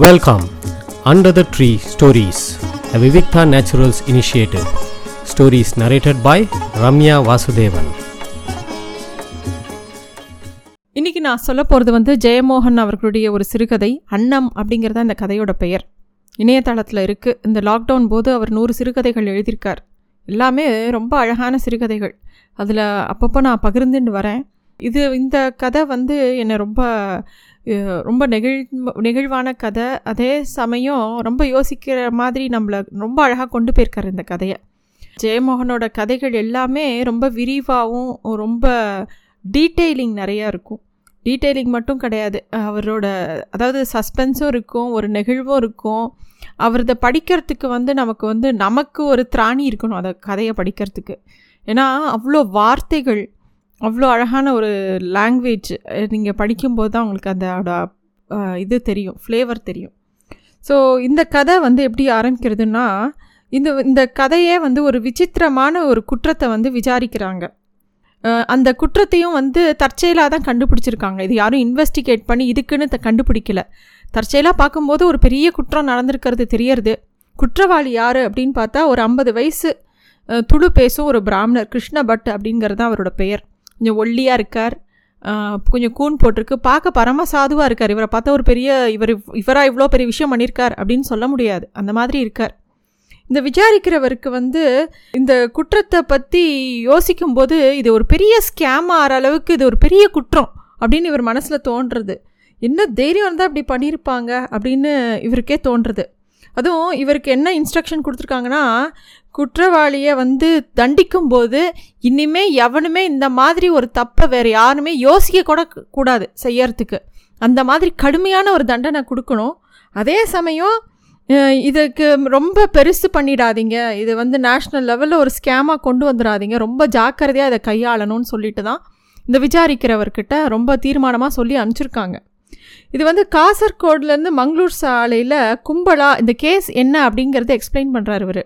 Welcome under the tree stories the Vivikta naturals initiative stories narrated by Ramya Vasudevan இன்னைக்கு நான் சொல்ல போகிறது வந்து ஜெயமோகன் அவர்களுடைய ஒரு சிறுகதை அன்னம் அப்படிங்கிறது இந்த கதையோட பெயர். இணையதளத்தில் இருக்குது இந்த லாக்டவுன் போது அவர் நூறு சிறுகதைகள் எழுதியிருக்கார். எல்லாமே ரொம்ப அழகான சிறுகதைகள். அதில் அப்பப்போ நான் பகிர்ந்துட்டு வரேன். இது இந்த கதை வந்து என்னை ரொம்ப ரொம்ப நெகிழ் நெகிழ்வான கதை. அதே சமயம் ரொம்ப யோசிக்கிற மாதிரி நம்மளை ரொம்ப அழகாக கொண்டு போயிருக்காரு இந்த கதையை. ஜெயமோகனோட கதைகள் எல்லாமே ரொம்ப விரிவாகவும் ரொம்ப டீட்டெயிலிங் நிறையா இருக்கும். டீட்டெயிலிங் மட்டும் கிடையாது. அவரோட அதாவது சஸ்பென்ஸும் இருக்கும் ஒரு நெகிழ்வும் இருக்கும். அவரதை படிக்கிறதுக்கு வந்து நமக்கு வந்து நமக்கு ஒரு திராணி இருக்கணும் அதை கதையை படிக்கிறதுக்கு. ஏன்னா அவ்வளோ வார்த்தைகள் அவ்வளோ அழகான ஒரு லாங்குவேஜ் நீங்கள் படிக்கும்போது தான் உங்களுக்கு அந்த அதோட, இது தெரியும் ஃப்ளேவர் தெரியும். ஸோ இந்த கதை வந்து எப்படி ஆரம்பிக்கிறதுன்னா இந்த இந்த கதையே வந்து ஒரு விசித்திரமான ஒரு குற்றத்தை வந்து விசாரிக்கிறாங்க. அந்த குற்றத்தையும் வந்து தற்செயலாக தான் கண்டுபிடிச்சிருக்காங்க. இது யாரும் இன்வெஸ்டிகேட் பண்ணி இதுக்குன்னு த- கண்டுபிடிக்கல. தற்செயலாக பார்க்கும்போது ஒரு பெரிய குற்றம் நடந்திருக்கிறது தெரியறது. குற்றவாளி யார் அப்படின்னு பார்த்தா ஒரு ஐம்பது வயசு துளு பேசும் ஒரு பிராமணர் கிருஷ்ண பட் அப்படிங்கிறது தான் அவரோட பெயர். கொஞ்சம் ஒல்லியாக இருக்கார். கொஞ்சம் கூன் போட்டிருக்கு. பார்க்க பரம சாதுவாக இருக்கார். இவரை பார்த்தா ஒரு பெரிய இவர் இவராக இவ்வளோ பெரிய விஷயம் பண்ணியிருக்கார் அப்படின்னு சொல்ல முடியாது. அந்த மாதிரி இருக்கார். இந்த விசாரிக்கிறவருக்கு வந்து இந்த குற்றத்தை பற்றி யோசிக்கும்போது இது ஒரு பெரிய ஸ்கேம் ஆகிற அளவுக்கு இது ஒரு பெரிய குற்றம் அப்படின்னு இவர் மனசில் தோன்றுறது. என்ன தைரியம் இருந்தால் இப்படி பண்ணியிருப்பாங்க அப்படின்னு இவருக்கே தோன்றுறது. அதுவும் இவருக்கு என்ன இன்ஸ்ட்ரக்ஷன் கொடுத்துருக்காங்கன்னா குற்றவாளியை வந்து தண்டிக்கும் போது இனிமே எவனுமே இந்த மாதிரி ஒரு தப்பை வேறு யாருமே யோசிக்க கூட கூடாது செய்யறதுக்கு. அந்த மாதிரி கடுமையான ஒரு தண்டனை கொடுக்கணும். அதே சமயம் இதுக்கு ரொம்ப பெருசு பண்ணிடாதீங்க. இது வந்து நேஷ்னல் லெவலில் ஒரு ஸ்கேமாக கொண்டு வந்துடாதீங்க. ரொம்ப ஜாக்கிரதையாக இதை கையாளணும்னு சொல்லிட்டு தான் இந்த விசாரிக்கிறவர்கிட்ட ரொம்ப தீர்மானமாக சொல்லி அனுப்பிச்சிருக்காங்க. இது வந்து காசர்கோட்லேருந்து மங்களூர் சாலையில் கும்பலா இந்த கேஸ் என்ன அப்படிங்கிறத எக்ஸ்பிளைன் பண்ணுறாரு இவர்.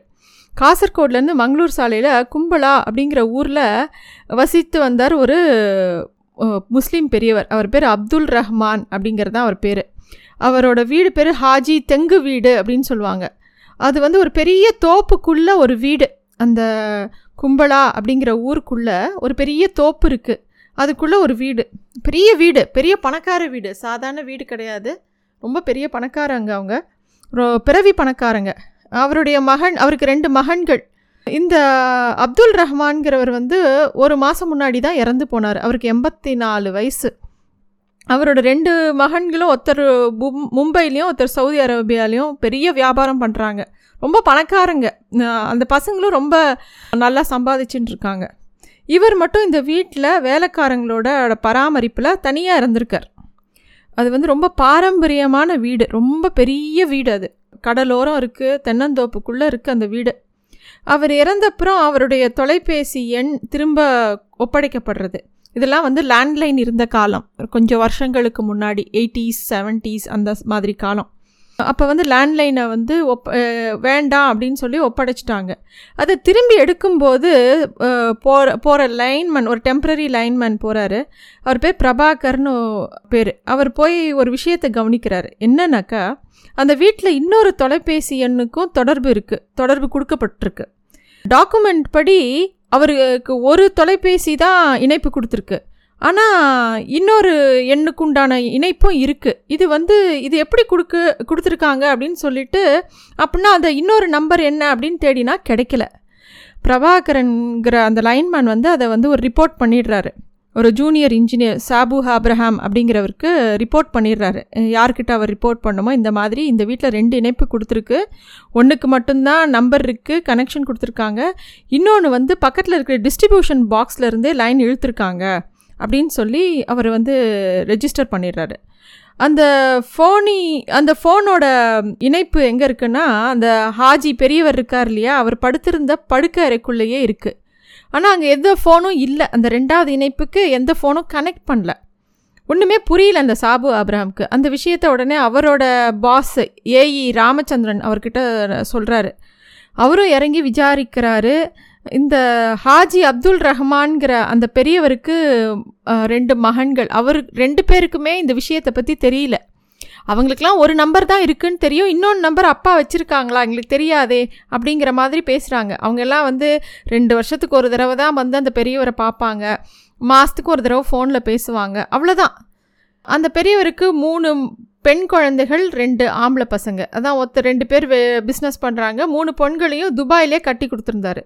காசர்கோட்லேருந்து மங்களூர் சாலையில் கும்பலா அப்படிங்கிற ஊரில் வசித்து வந்தார் ஒரு முஸ்லீம் பெரியவர். அவர் பேர் அப்துல் ரஹ்மான் அப்படிங்கிறது தான் அவர் பேர். அவரோட வீடு பேர் ஹாஜி தெங்கு வீடு அப்படின்னு சொல்லுவாங்க. அது வந்து ஒரு பெரிய தோப்புக்குள்ளே ஒரு வீடு. அந்த கும்பலா அப்படிங்கிற ஊருக்குள்ளே ஒரு பெரிய தோப்பு இருக்குது அதுக்குள்ளே ஒரு வீடு. பெரிய வீடு பெரிய பணக்கார வீடு. சாதாரண வீடு கிடையாது. ரொம்ப பெரிய பணக்காரங்க அவங்க. பிறவி பணக்காரங்க. அவருடைய மகன் அவருக்கு ரெண்டு மகன்கள். இந்த அப்துல் ரஹ்மான்கிறவர் வந்து ஒரு மாதம் முன்னாடி தான் இறந்து போனார். அவருக்கு எண்பத்தி நாலு வயசு. அவரோட ரெண்டு மகன்களும் ஒருத்தர் மும்- மும்பையிலையும் ஒருத்தர் சவுதி அரேபியாலையும் பெரிய வியாபாரம் பண்ணுறாங்க ரொம்ப பணக்காரங்க. அந்த பசங்களும் ரொம்ப நல்லா சம்பாதிச்சுட்டு இருக்காங்க. இவர் மட்டும் இந்த வீட்டில் வேலைக்காரங்களோட பராமரிப்பில் தனியாக இருந்திருக்கார். அது வந்து ரொம்ப பாரம்பரியமான வீடு. ரொம்ப பெரிய வீடு அது. கடலோரம் இருக்குது தென்னந்தோப்புக்குள்ளே இருக்குது அந்த வீடு. அவர் இறந்தப்புறம் அவருடைய தொலைபேசி எண் திரும்ப ஒப்படைக்கப்படுறது. இதெல்லாம் வந்து லேண்ட்லைன் இருந்த காலம். கொஞ்சம் வருஷங்களுக்கு முன்னாடி எயிட்டிஸ் செவன்ட்டீஸ் அந்த மாதிரி காலம். அப்போ வந்து லேண்ட்லைனை வந்து ஒப் வேண்டாம் அப்படின்னு சொல்லி ஒப்படைச்சிட்டாங்க. அதை திரும்பி எடுக்கும்போது போகிற போகிற லைன்மேன் ஒரு டெம்ப்ரரி லைன்மேன் போகிறாரு அவர் பேர் பிரபாகர்னு பேர். அவர் போய் ஒரு விஷயத்தை கவனிக்கிறாரு. என்னன்னாக்கா அந்த வீட்டில் இன்னொரு தொலைபேசி எண்ணுக்கும் தொடர்பு இருக்குது தொடர்பு கொடுக்கப்பட்டிருக்கு. டாக்குமெண்ட் படி அவருக்கு ஒரு தொலைபேசி தான் இணைப்பு கொடுத்துருக்கு. ஆனால் இன்னொரு எண்ணுக்குண்டான இணைப்பும் இருக்குது இது வந்து இது எப்படி கொடுக்கு கொடுத்துருக்காங்க அப்படின்னு சொல்லிட்டு அப்படின்னா அந்த இன்னொரு நம்பர் என்ன அப்படின்னு தேடினா கிடைக்கல. பிரபாகரன்கிற அந்த லைன்மேன் வந்து அதை வந்து ஒரு ரிப்போர்ட் பண்ணிடுறாரு. ஒரு ஜூனியர் இன்ஜினியர் சாபு ஆப்ரஹாம் அப்படிங்கிறவருக்கு ரிப்போர்ட் பண்ணிடுறாரு. யார்கிட்ட அவர் ரிப்போர்ட் பண்ணுமோ இந்த மாதிரி இந்த வீட்டில் ரெண்டு இணைப்பு கொடுத்துருக்கு. ஒன்றுக்கு மட்டும்தான் நம்பர் இருக்குது கனெக்ஷன் கொடுத்துருக்காங்க. இன்னொன்று வந்து பக்கத்தில் இருக்கிற டிஸ்ட்ரிபியூஷன் பாக்ஸில் இருந்தே லைன் இழுத்துருக்காங்க. அப்படின்னு சொல்லி அவர் வந்து ரெஜிஸ்டர் பண்ணிடுறாரு. அந்த ஃபோனி அந்த ஃபோனோட இணைப்பு எங்கே இருக்குன்னா அந்த ஹாஜி பெரியவர் இருக்கார் இல்லையா அவர் படுத்திருந்த படுக்கை அறைக்குள்ளேயே இருக்குது ஆனால் அங்கே எந்த ஃபோனும் இல்லை. அந்த ரெண்டாவது இணைப்புக்கு எந்த ஃபோனும் கனெக்ட் பண்ணல. ஒன்றுமே புரியல அந்த சாபு ஆப்ரஹாம்க்கு அந்த விஷயத்த உடனே அவரோட பாஸ் ஏஇ ராமச்சந்திரன் அவர்கிட்ட சொல்கிறாரு அவரும் இறங்கி விசாரிக்கிறாரு. இந்த ஹாஜி அப்துல் ரஹ்மான்கிற அந்த பெரியவருக்கு ரெண்டு மகன்கள். அவர் ரெண்டு பேருக்குமே இந்த விஷயத்தை பற்றி தெரியல. அவங்களுக்குலாம் ஒரு நம்பர் தான் இருக்குன்னு தெரியும். இன்னொன்று நம்பர் அப்பா வச்சுருக்காங்களா? எங்களுக்கு தெரியாதே அப்படிங்கிற மாதிரி பேசுகிறாங்க அவங்க எல்லாம் வந்து ரெண்டு வருஷத்துக்கு ஒரு தடவை தான் வந்து அந்த பெரியவரை பார்ப்பாங்க. மாதத்துக்கு ஒரு தடவை ஃபோனில் பேசுவாங்க. அவ்வளோதான் அந்த பெரியவருக்கு மூணு பெண் குழந்தைகள் ரெண்டு ஆம்பளை பசங்க. அதான் ஒருத்தர் ரெண்டு பேர் பிஸ்னஸ் பண்ணுறாங்க மூணு பெண்களையும் துபாயிலே கட்டி கொடுத்துருந்தாரு.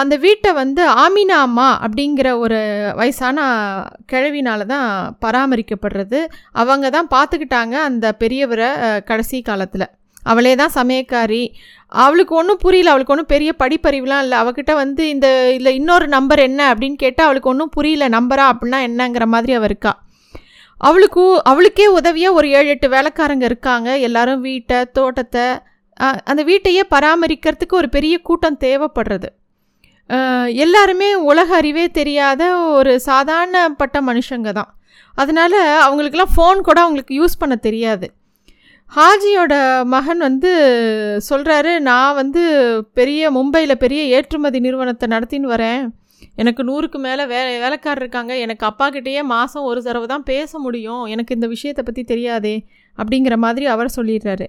அந்த வீட்டை வந்து ஆமினா அம்மா அப்படிங்கிற ஒரு வயசான கிழவினால தான் பராமரிக்கப்படுறது. அவங்க தான் பார்த்துக்கிட்டாங்க அந்த பெரியவரை கடைசி காலத்தில். அவளே தான் சமயக்காரி. அவளுக்கு ஒன்றும் புரியல அவளுக்கு ஒன்றும் பெரிய படிப்பறிவுலாம் இல்லை. அவகிட்ட வந்து இந்த இதில் இன்னொரு நம்பர் என்ன அப்படின்னு கேட்டால் அவளுக்கு ஒன்றும் புரியல நம்பரா அப்படின்னா என்னங்கிற மாதிரி அவள் இருக்கா. அவளுக்கு அவளுக்கே உதவியாக ஒரு ஏழு எட்டு வேலைக்காரங்க இருக்காங்க. எல்லாரும் வீட்டை தோட்டத்தை அந்த வீட்டையே பராமரிக்கிறதுக்கு ஒரு பெரிய கூட்டம் தேவைப்படுறது. எல்லாருமே உலக அறிவே தெரியாத ஒரு சாதாரணப்பட்ட மனுஷங்க தான். அதனால் அவங்களுக்கெல்லாம் ஃபோன் கூட அவங்களுக்கு யூஸ் பண்ண தெரியாது. ஹாஜியோட மகன் வந்து சொல்கிறாரு நான் வந்து பெரிய மும்பையில் பெரிய ஏற்றுமதி நிறுவனத்தை நடத்தின்னு வரேன். எனக்கு நூறுக்கு மேலே வே வேலைக்காரர் இருக்காங்க. எனக்கு அப்பாக்கிட்டேயே மாதம் ஒரு தடவை தான் பேச முடியும். எனக்கு இந்த விஷயத்தை பற்றி தெரியாதே அப்படிங்கிற மாதிரி அவர் சொல்லிடுறாரு.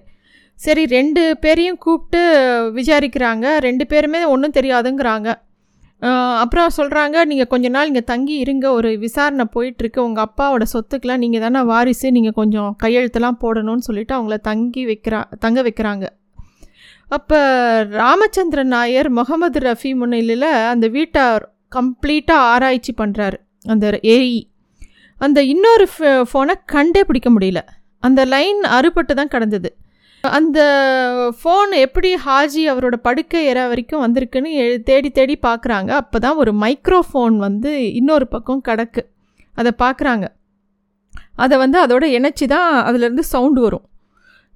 சரி ரெண்டு பேரையும் கூப்பிட்டு விசாரிக்கிறாங்க. ரெண்டு பேருமே ஒன்றும் தெரியாதுங்கிறாங்க. அப்புறம் சொல்கிறாங்க நீங்கள் கொஞ்ச நாள் இங்கே தங்கி இருங்க. ஒரு விசாரணை போயிட்டுருக்கு. உங்கள் அப்பாவோட சொத்துக்கெலாம் நீங்கள் தானே வாரிசு. நீங்கள் கொஞ்சம் கையெழுத்தெல்லாம் போடணும்னு சொல்லிவிட்டு அவங்கள தங்கி வைக்கிறா தங்க வைக்கிறாங்க. அப்போ ராமச்சந்திரன் நாயர் முகமது ரஃபி முன்னிலையில் அந்த வீட்டை கம்ப்ளீட்டாக ஆராய்ச்சி பண்ணுறாரு அந்த ஏஇ அந்த இன்னொரு ஃபோனை கண்டே பிடிக்க முடியல. அந்த லைன் அறுபட்டு தான் கிடந்தது. அந்த ஃபோன் எப்படி ஹாஜி அவரோட படுக்கை ஏற வரைக்கும் வந்திருக்குன்னு தேடி தேடி பார்க்குறாங்க அப்போ தான் ஒரு மைக்ரோஃபோன் வந்து இன்னொரு பக்கம் கிடக்கு. அதை பார்க்குறாங்க அதை வந்து அதோட இணைச்சி தான் அதுலேருந்து சவுண்டு வரும்.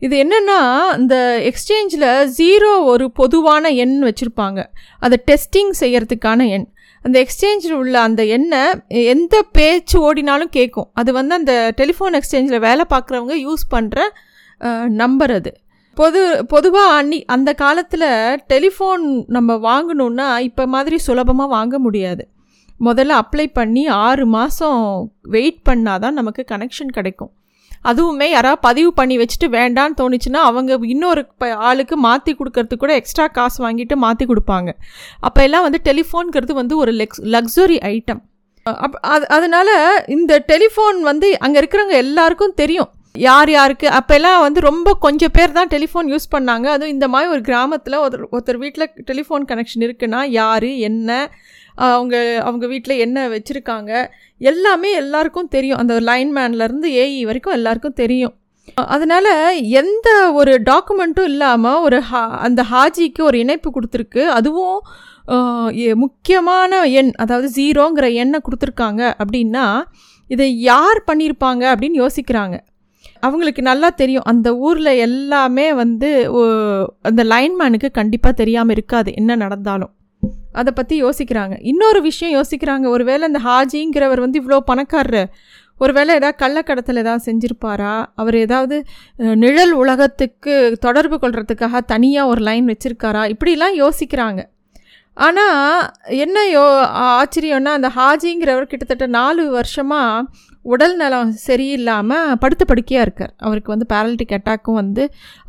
இது என்னென்னா இந்த எக்ஸ்சேஞ்சில் ஜீரோ ஒரு பொதுவான எண் வச்சுருப்பாங்க. அதை டெஸ்டிங் செய்கிறதுக்கான எண். அந்த எக்ஸ்சேஞ்சில் உள்ள அந்த எண்ணை எந்த பேச்சு ஓடினாலும் கேட்கும் அது வந்து அந்த டெலிஃபோன் எக்ஸ்சேஞ்சில் வேலை பார்க்குறவங்க யூஸ் பண்ணுற நம்புறது. பொது பொதுவாக அன்னி அந்த காலத்தில் டெலிஃபோன் நம்ம வாங்கணுன்னா இப்போ மாதிரி சுலபமாக வாங்க முடியாது. முதல்ல அப்ளை பண்ணி ஆறு மாதம் வெயிட் பண்ணால் தான் நமக்கு கனெக்ஷன் கிடைக்கும். அதுவுமே யாராவது பதிவு பண்ணி வச்சுட்டு வேண்டான்னு தோணுச்சுன்னா அவங்க இன்னொரு ஆளுக்கு மாற்றி கொடுக்கறதுக்கு கூட எக்ஸ்ட்ரா காசு வாங்கிட்டு மாற்றி கொடுப்பாங்க. அப்போ எல்லாம் வந்து டெலிஃபோன்கிறது வந்து ஒரு லெக்ஸ் லக்ஸுரி ஐட்டம். அப் அது அதனால் இந்த டெலிஃபோன் வந்து அங்கே இருக்கிறவங்க எல்லாருக்கும் தெரியும். யார் யாருக்கு? அப்போல்லாம் வந்து ரொம்ப கொஞ்சம் பேர் தான் டெலிஃபோன் யூஸ் பண்ணாங்க. அதுவும் இந்த மாதிரி ஒரு கிராமத்தில் ஒருத்தர் ஒருத்தர் வீட்டில் டெலிஃபோன் கனெக்ஷன் இருக்குன்னா யார் என்ன அவங்க அவங்க வீட்டில் என்ன வச்சுருக்காங்க? எல்லாமே எல்லாருக்கும் தெரியும். அந்த லைன்மேன்லேருந்து ஏஇ வரைக்கும் எல்லாருக்கும் தெரியும். அதனால் எந்த ஒரு டாக்குமெண்ட்டும் இல்லாமல் ஒரு ஹா அந்த ஹாஜிக்கு ஒரு இணைப்பு கொடுத்துருக்கு. அதுவும் முக்கியமான எண் அதாவது ஜீரோங்கிற எண்ணை கொடுத்துருக்காங்க அப்படின்னா இதை யார் பண்ணியிருப்பாங்க அப்படின்னு யோசிக்கிறாங்க. அவங்களுக்கு நல்லா தெரியும். அந்த ஊரில் எல்லாமே வந்து ஓ- அந்த லைன்மேனுக்கு கண்டிப்பாக தெரியாமல் இருக்காது என்ன நடந்தாலும். அதை பற்றி யோசிக்கிறாங்க. இன்னொரு விஷயம் யோசிக்கிறாங்க. ஒருவேளை அந்த ஹாஜிங்கிறவர் வந்து இவ்வளோ பணக்காரரு. ஒருவேளை ஏதாவது கள்ளக்கடத்தில் ஏதாவது செஞ்சுருப்பாரா? அவர் ஏதாவது நிழல் உலகத்துக்கு தொடர்பு கொள்கிறதுக்காக தனியாக ஒரு லைன் வச்சுருக்காரா? இப்படிலாம் யோசிக்கிறாங்க. ஆனால் என்ன யோ ஆச்சரியம்னா அந்த ஹாஜிங்கிறவர் கிட்டத்தட்ட நாலு வருஷமாக உடல் நலம் சரியில்லாமல் படுத்த படுக்கையாக இருக்கார். அவருக்கு வந்து பேரலிட்டிக் அட்டாக்கும் வந்து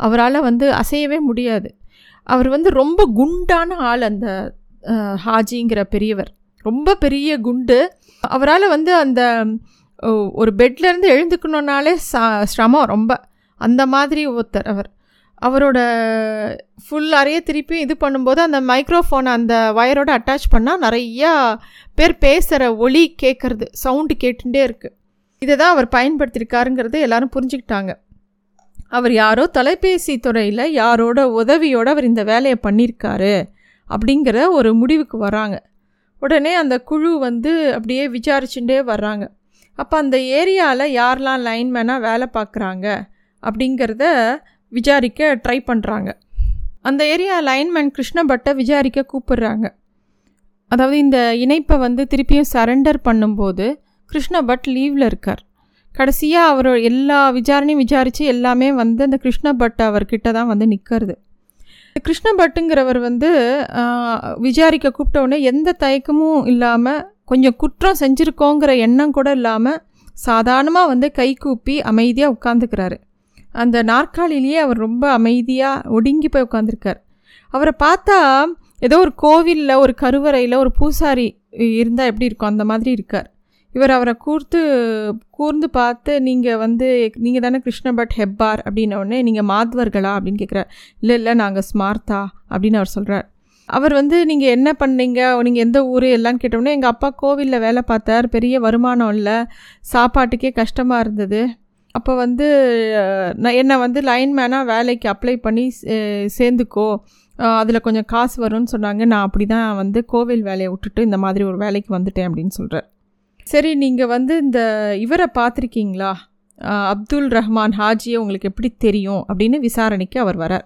அவரால் வந்து அசையவே முடியாது. அவர் வந்து ரொம்ப குண்டான ஆள் அந்த ஹாஜிங்கிற பெரியவர். ரொம்ப பெரிய குண்டு. அவரால் வந்து அந்த ஒரு பெட்லேருந்து எழுந்துக்கணுன்னாலே ச சிரமம் ரொம்ப. அந்த மாதிரி ஒருத்தர் அவர். அவரோட ஃபுல் அறைய திருப்பி இது பண்ணும்போது அந்த மைக்ரோஃபோனை அந்த வயரோட அட்டாச் பண்ணால் நிறையா பேர் பேசுகிற ஒலி கேட்குறது சவுண்டு கேட்டுகிட்டே இருக்குது இதை தான் அவர் பயன்படுத்தியிருக்காருங்கிறது எல்லாரும் புரிஞ்சுக்கிட்டாங்க. அவர் யாரோ தொலைபேசி துறையில் யாரோட உதவியோடு அவர் இந்த வேலையை பண்ணியிருக்காரு அப்படிங்கிற ஒரு முடிவுக்கு வராங்க. உடனே அந்த குழு வந்து அப்படியே விசாரிச்சுட்டே வர்றாங்க. அப்போ அந்த ஏரியாவில் யாரெல்லாம் லைன்மேனாக வேலை பார்க்குறாங்க அப்படிங்கிறத விசாரிக்க ட்ரை பண்ணுறாங்க அந்த ஏரியா லைன்மேன் கிருஷ்ணபட்டை விசாரிக்க கூப்பிடுறாங்க. அதாவது இந்த இணைப்பை வந்து திருப்பியும் சரண்டர் பண்ணும்போது கிருஷ்ணபட் லீவில் இருக்கார். கடைசியாக அவர் எல்லா விசாரணையும் விசாரித்து எல்லாமே வந்து அந்த கிருஷ்ணபட் அவர்கிட்ட தான் வந்து நிற்கிறது கிருஷ்ணபட்டுங்கிறவர் வந்து விசாரிக்க கூப்பிட்ட உடனே எந்த தயக்கமும் இல்லாமல் கொஞ்சம் குற்றம் செஞ்சுருக்கோங்கிற எண்ணம் கூட இல்லாமல் சாதாரணமாக வந்து கை கூப்பி அமைதியாக உட்காந்துக்கிறாரு அந்த நாற்காலிலேயே அவர் ரொம்ப அமைதியாக ஒடுங்கி போய் உட்காந்துருக்கார் அவரை பார்த்தா ஏதோ ஒரு கோவிலில் ஒரு கருவறையில் ஒரு பூசாரி இருந்தால் எப்படி இருக்கும்? அந்த மாதிரி இருக்கார். இவர் அவரை கூர்த்து கூர்ந்து பார்த்து நீங்கள் வந்து நீங்கள் தானே கிருஷ்ண பட் ஹெப்பார் அப்படின்ன உடனே நீங்கள் மாத்வர்களா அப்படின்னு கேட்குறார் இல்லை இல்லை நாங்கள் ஸ்மார்த்தா அப்படின்னு அவர் சொல்கிறார் அவர் வந்து நீங்கள் என்ன பண்ணீங்க? நீங்கள் எந்த ஊர்? எல்லாம் கேட்டோடனே எங்கள் அப்பா கோவிலில் வேலை பார்த்தார். பெரிய வருமானம் இல்லை. சாப்பாட்டுக்கே கஷ்டமாக இருந்தது. அப்போ வந்து நான் என்னை வந்து லைன்மேனாக வேலைக்கு அப்ளை பண்ணி சேர்ந்துக்கோ. அதில் கொஞ்சம் காசு வரும்னு சொன்னாங்க. நான் அப்படி தான் வந்து கோவில் வேலையை விட்டுட்டு இந்த மாதிரி ஒரு வேலைக்கு வந்துட்டேன் அப்படின்னு சொல்கிறேன் சரி நீங்கள் வந்து இந்த இவரை பார்த்துருக்கீங்களா? அப்துல் ரஹ்மான் ஹாஜியை உங்களுக்கு எப்படி தெரியும்? அப்படின்னு விசாரணைக்கு அவர் வரார்.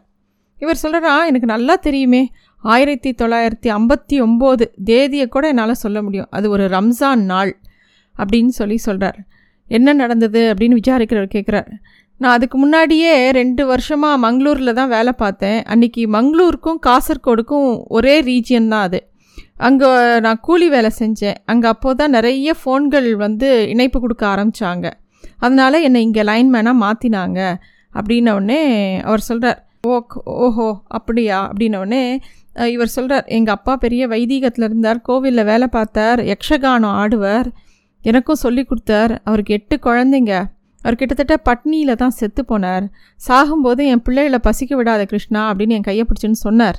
இவர் சொல்கிறா எனக்கு நல்லா தெரியுமே. ஆயிரத்தி தொள்ளாயிரத்தி ஐம்பத்தி ஒம்போது தேதியை கூட என்னால் சொல்ல முடியும். அது ஒரு ரம்ஜான் நாள். அப்படின்னு சொல்லி சொல்கிறார் என்ன நடந்தது? அப்படின்னு விசாரிக்கிறவர் கேட்குறார் நான் அதுக்கு முன்னாடியே ரெண்டு வருஷமாக மங்களூரில் தான் வேலை பார்த்தேன். அன்றைக்கி மங்களூருக்கும் காசர்கோடுக்கும் ஒரே ரீஜியன் தான் அது. அங்கே நான் கூலி வேலை செஞ்சேன். அங்கே அப்போது தான் நிறைய ஃபோன்கள் வந்து இணைப்பு கொடுக்க ஆரம்பித்தாங்க அதனால் என்னை இங்கே லைன்மேனாக மாற்றினாங்க அப்படின்னவுடனே அவர் சொல்கிறார் ஓ ஓஹோ அப்படியா? அப்படின்னவுடனே இவர் சொல்கிறார் எங்கள் அப்பா பெரிய வைதீகத்தில் இருந்தார் கோவிலில் வேலை பார்த்தார் யக்ஷகானம் ஆடுவார் எனக்கும் சொல்லி கொடுத்தார் அவருக்கு எட்டு குழந்தைங்க. அவர் கிட்டத்தட்ட பட்னியில் தான் செத்து போனார். சாகும்போது என் பிள்ளைகளை பசிக்க விடாத கிருஷ்ணா அப்படின்னு என் கையை பிடிச்சின்னு சொன்னார்.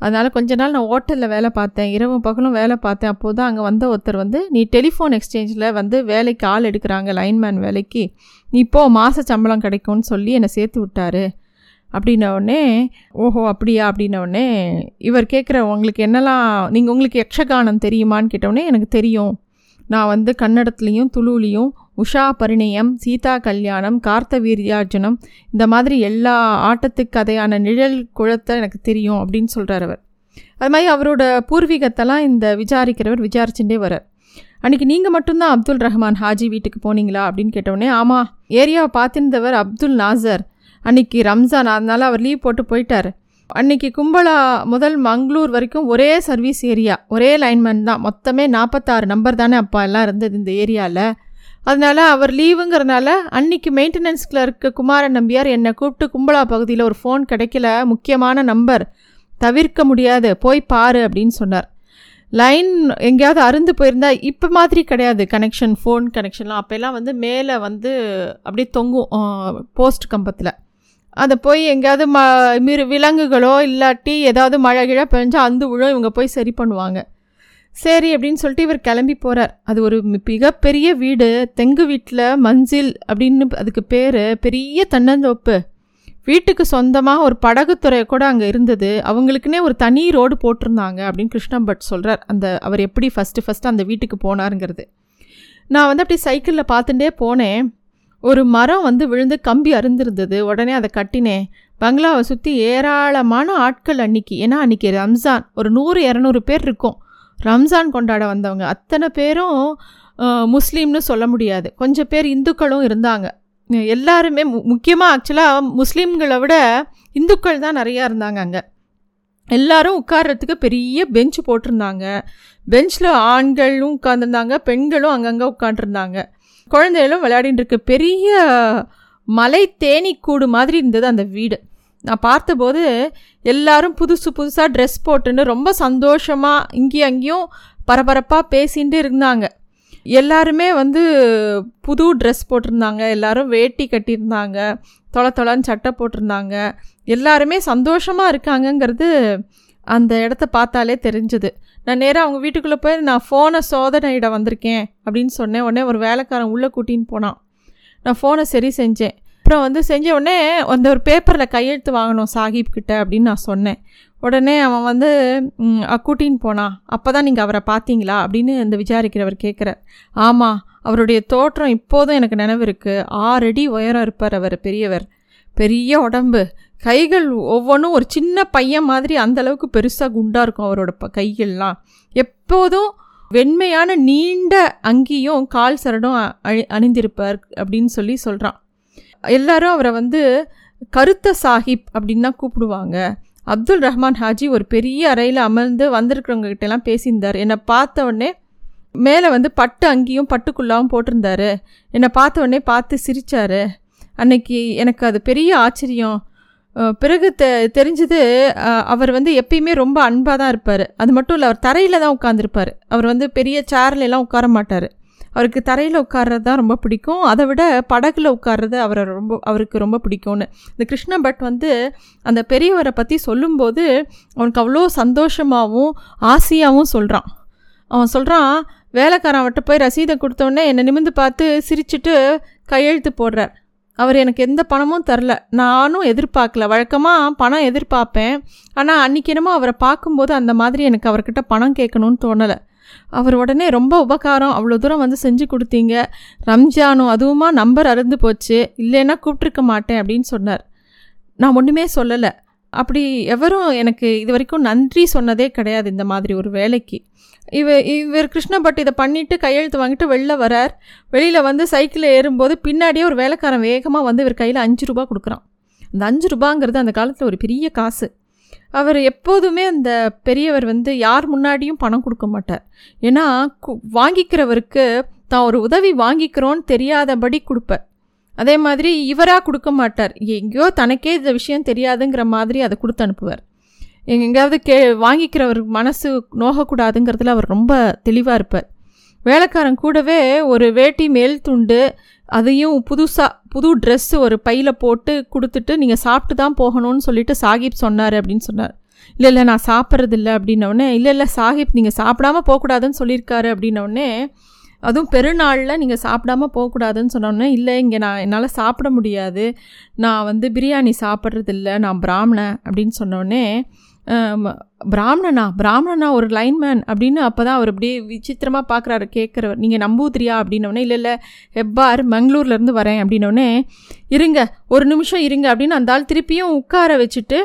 அதனால் கொஞ்ச நாள் நான் ஹோட்டலில் வேலை பார்த்தேன். இரவும் பகலும் வேலை பார்த்தேன். அப்போது தான் அங்கே வந்த ஒருத்தர் வந்து நீ டெலிஃபோன் எக்ஸ்சேஞ்சில் வந்து வேலைக்கு ஆள் எடுக்கிறாங்க லைன்மேன் வேலைக்கு. நீ இப்போது மாத சம்பளம் கிடைக்கும்னு சொல்லி என்னை சேர்த்து விட்டாரு. அப்படின்னவுடனே ஓஹோ அப்படியா? அப்படின்னவுடனே இவர் கேட்குற உங்களுக்கு என்னெல்லாம் நீங்கள் உங்களுக்கு யக்ஷகானம் தெரியுமான்னு கேட்டவுடனே எனக்கு தெரியும். நான் வந்து கன்னடத்துலேயும் துளுலேயும் உஷா பரிணயம் சீதா கல்யாணம் கார்த்த வீரியார்ஜுனம் இந்த மாதிரி எல்லா ஆட்டத்துக்கு கதையான நிழல் குளத்தை எனக்கு தெரியும் அப்படின்னு சொல்கிறார் அவர். அது மாதிரி அவரோட பூர்வீகத்தெல்லாம் இந்த விசாரிக்கிறவர் விசாரிச்சுட்டே வரார் அன்றைக்கி நீங்கள் மட்டும்தான் அப்துல் ரஹ்மான் ஹாஜி வீட்டுக்கு போனீங்களா அப்படின்னு கேட்டவுடனே ஆமாம் ஏரியாவை பார்த்துருந்தவர் அப்துல் நாசர். அன்றைக்கி ரம்ஜான் அதனால் அவர் லீவ் போட்டு போயிட்டார். அன்றைக்கி கும்பலா முதல் மங்களூர் வரைக்கும் ஒரே சர்வீஸ் ஏரியா ஒரே லைன்மேன் தான். மொத்தமே நாற்பத்தாறு நம்பர் தானே அப்பா எல்லாம் இருந்தது இந்த ஏரியாவில் அதனால் அவர் லீவுங்கிறனால அன்னைக்கு மெயின்டெனன்ஸில் இருக்க குமாரன் நம்பியார் என்னை கூப்பிட்டு கும்பலா பகுதியில் ஒரு ஃபோன் கிடைக்கல. முக்கியமான நம்பர் தவிர்க்க முடியாது. போய் பாரு அப்படின்னு சொன்னார். லைன் எங்கேயாவது அருந்து போயிருந்தா இப்போ மாதிரி கிடையாது. கனெக்ஷன் ஃபோன் கனெக்ஷன்லாம் அப்போல்லாம் வந்து மேலே வந்து அப்படியே தொங்கும் போஸ்ட் கம்பத்தில். அதை போய் எங்கேயாவது ம மிரு விலங்குகளோ இல்லாட்டி ஏதாவது மழை கிழ பெஞ்சால் அந்த விழும் இவங்க போய் சரி பண்ணுவாங்க. சரி அப்படின்னு சொல்லிட்டு இவர் கிளம்பி போகிறார் அது ஒரு மிகப்பெரிய வீடு. தெங்கு வீட்டில் மஞ்சில் அப்படின்னு அதுக்கு பேர். பெரிய தன்னந்தோப்பு. வீட்டுக்கு சொந்தமாக ஒரு படகுத்துறை கூட அங்கே இருந்தது. அவங்களுக்குன்னே ஒரு தனி ரோடு போட்டிருந்தாங்க அப்படின்னு கிருஷ்ணம் பட் சொல்கிறார் அந்த அவர் எப்படி ஃபஸ்ட்டு ஃபஸ்ட்டு அந்த வீட்டுக்கு போனாருங்கிறது. நான் வந்து அப்படி சைக்கிளில் பார்த்துட்டே போனேன். ஒரு மரம் வந்து விழுந்து கம்பி அருந்திருந்தது உடனே அதை கட்டினேன். பங்களாவை சுற்றி ஏராளமான ஆட்கள் அன்னைக்கு. ஏன்னா அன்றைக்கி ரம்ஜான். ஒரு நூறு இரநூறு பேர் இருக்கும். ரம்ஜான் கொண்டாட வந்தவங்க. அத்தனை பேரும் முஸ்லீம்னு சொல்ல முடியாது. கொஞ்சம் பேர் இந்துக்களும் இருந்தாங்க. எல்லாருமே மு முக்கியமாக ஆக்சுவலாக முஸ்லீம்களை விட இந்துக்கள் தான் நிறையா இருந்தாங்க அங்கே. எல்லாரும் உட்கார்றதுக்கு பெரிய பெஞ்ச் போட்டிருந்தாங்க. பெஞ்சில் ஆண்களும் உட்காந்துருந்தாங்க பெண்களும் அங்கங்கே உட்காண்ட்ருந்தாங்க குழந்தைகளும் விளையாடிட்டு இருக்கு. பெரிய மலை தேனீக்கூடு மாதிரி இருந்தது அந்த வீடு. நான் பார்த்தபோது எல்லாரும் புதுசு புதுசாக ட்ரெஸ் போட்டுன்னு ரொம்ப சந்தோஷமாக இங்கேயும் அங்கேயும் பரபரப்பாக பேசிகிட்டு இருந்தாங்க. எல்லாருமே வந்து புது ட்ரெஸ் போட்டிருந்தாங்க. எல்லாரும் வேட்டி கட்டியிருந்தாங்க. தொலை தொலைன்னு சட்டை போட்டிருந்தாங்க. எல்லாருமே சந்தோஷமாக இருக்காங்கங்கிறது அந்த இடத்த பார்த்தாலே தெரிஞ்சுது. நான் நேராக அவங்க வீட்டுக்குள்ளே போய் நான் ஃபோனை சோதனையிட வந்திருக்கேன் அப்படின்னு சொன்னேன். உடனே ஒரு வேலைக்காரன் உள்ளே கூட்டின்னு போனான். நான் ஃபோனை சரி செஞ்சேன். அப்புறம் வந்து செஞ்ச உடனே அந்த ஒரு பேப்பரில் கையெழுத்து வாங்கணும் சாஹிப் கிட்ட அப்படின்னு நான் சொன்னேன். உடனே அவன் வந்து கூட்டின்னு போனான் அப்போ தான் நீங்கள் அவரை பார்த்தீங்களா? அப்படின்னு இந்த விசாரிக்கிறவர் கேட்குறார் ஆமாம் அவருடைய தோற்றம் இப்போதும் எனக்கு நினைவு இருக்குது ஆறடி உயரம் இருப்பார் அவர் பெரியவர். பெரிய உடம்பு. கைகள் ஒவ்வொன்றும் ஒரு சின்ன பையன் மாதிரி அந்தளவுக்கு பெருசாக குண்டாக இருக்கும் அவரோட ப கைகள்லாம். எப்போதும் வெண்மையான நீண்ட அங்கியும் கால் சரடும் அணி அணிந்திருப்பார் அப்படின்னு சொல்லி சொல்கிறான் எல்லாரும் அவரை வந்து கருத்த சாஹிப் அப்படின்னு தான் கூப்பிடுவாங்க. அப்துல் ரஹ்மான் ஹாஜி ஒரு பெரிய அறையில் அமர்ந்து வந்திருக்கிறவங்க கிட்டலாம் பேசியிருந்தார். என்னை பார்த்த உடனே மேலே வந்து பட்டு அங்கேயும் பட்டுக்குள்ளாவும் போட்டிருந்தாரு. என்னை பார்த்த உடனே பார்த்து சிரித்தார் அன்னைக்கு எனக்கு அது பெரிய ஆச்சரியம். பிறகு தெ தெரிஞ்சது அவர் வந்து எப்பயுமே ரொம்ப அன்பாக தான் இருப்பார். அது மட்டும் இல்லை அவர் தரையில் தான் உட்காந்துருப்பார் அவர் வந்து பெரிய சேர்ல உட்கார மாட்டார். அவருக்கு தரையில் உட்கார்றது தான் ரொம்ப பிடிக்கும். அதை விட படகுல உட்கார்றது அவரை ரொம்ப அவருக்கு ரொம்ப பிடிக்கும்னு. இந்த கிருஷ்ண பட் வந்து அந்த பெரியவரை பற்றி சொல்லும்போது அவனுக்கு அவ்வளோ சந்தோஷமாகவும் ஆசையாகவும் சொல்கிறான் அவன் சொல்கிறான் வேலைக்காரன் அவட்ட போய் ரசீதை கொடுத்தோடனே என்னை நிமிந்து பார்த்து சிரிச்சிட்டு கையெழுத்து போடுறார். அவர் எனக்கு எந்த பணமும் தரல. நானும் எதிர்பார்க்கல. வழக்கமாக பணம் எதிர்பார்ப்பேன். ஆனால் அன்றைக்கி என்னமோ அவரை பார்க்கும்போது அந்த மாதிரி எனக்கு அவர்கிட்ட பணம் கேட்கணும்னு தோணலை. அவர் உடனே ரொம்ப உபகாரம் அவ்வளோ தூரம் வந்து செஞ்சு கொடுத்தீங்க. ரம்ஜானும் அதுவுமா நம்பர் அருந்து போச்சு. இல்லைன்னா கூப்பிட்ருக்க மாட்டேன் அப்படின்னு சொன்னார். நான் ஒன்றுமே சொல்லலை. அப்படி எவரும் எனக்கு இது வரைக்கும் நன்றி சொன்னதே கிடையாது இந்த மாதிரி ஒரு வேலைக்கு. இவ இவர் கிருஷ்ணபட் இதை பண்ணிவிட்டு கையெழுத்து வாங்கிட்டு வெளில வரார். வெளியில் வந்து சைக்கிளில் ஏறும்போது பின்னாடியே ஒரு வேலைக்காரன் வேகமாக வந்து இவர் கையில் அஞ்சு ரூபா கொடுக்குறான். அந்த அஞ்சு ரூபாங்கிறது அந்த காலத்தில் ஒரு பெரிய காசு. அவர் எப்போதுமே அந்த பெரியவர் வந்து யார் முன்னாடியும் பணம் கொடுக்க மாட்டார். ஏன்னா கு- வாங்கிக்கிறவருக்கு தான் ஒரு உதவி வாங்கிக்கிறோன்னு தெரியாதபடி கொடுப்பார். அதே மாதிரி இவராக கொடுக்க மாட்டார். எங்கேயோ தனக்கே இந்த விஷயம் தெரியாதுங்கிற மாதிரி அதை கொடுத்து அனுப்புவார். எங்கேயாவது கே வாங்கிக்கிறவர் மனசு நோகக்கூடாதுங்கிறதுல அவர் ரொம்ப தெளிவாக இருப்பார். வேலைக்காரன் கூடவே ஒரு வேட்டி மேல் துண்டு அதையும் புதுசாக புது ட்ரெஸ்ஸு ஒரு பையில் போட்டு கொடுத்துட்டு நீங்கள் சாப்பிட்டு தான் போகணும்னு சொல்லிட்டு சாஹிப் சொன்னார் அப்படின்னு சொன்னார். இல்லை இல்லை நான் சாப்பிட்றதில்ல அப்படின்னோடனே இல்லை இல்லை சாஹிப் நீங்கள் சாப்பிடாம போகக்கூடாதுன்னு சொல்லியிருக்காரு அப்படின்னோடனே அதுவும் பெருநாளில் நீங்கள் சாப்பிடாம போகக்கூடாதுன்னு சொன்னோடனே இல்லை இங்கே நான் என்னால் சாப்பிட முடியாது. நான் வந்து பிரியாணி சாப்பிட்றதில்ல. நான் பிராமணன் அப்படின்னு சொன்னோடனே பிராமணனா? பிராமணனா ஒரு லைன்மேன் அப்படின்னு அப்போ தான் அவர் அப்படியே விசித்திரமாக பார்க்குறாரு கேட்குறவர் நீங்கள் நம்பூதிரியா அப்படின்னோடனே இல்லை இல்லை ஹெப்பார் மங்களூர்லேருந்து வரேன் அப்படின்னோடனே இருங்க ஒரு நிமிஷம் இருங்க அப்படின்னு அந்த ஆள் திருப்பியும் உட்கார வச்சுட்டு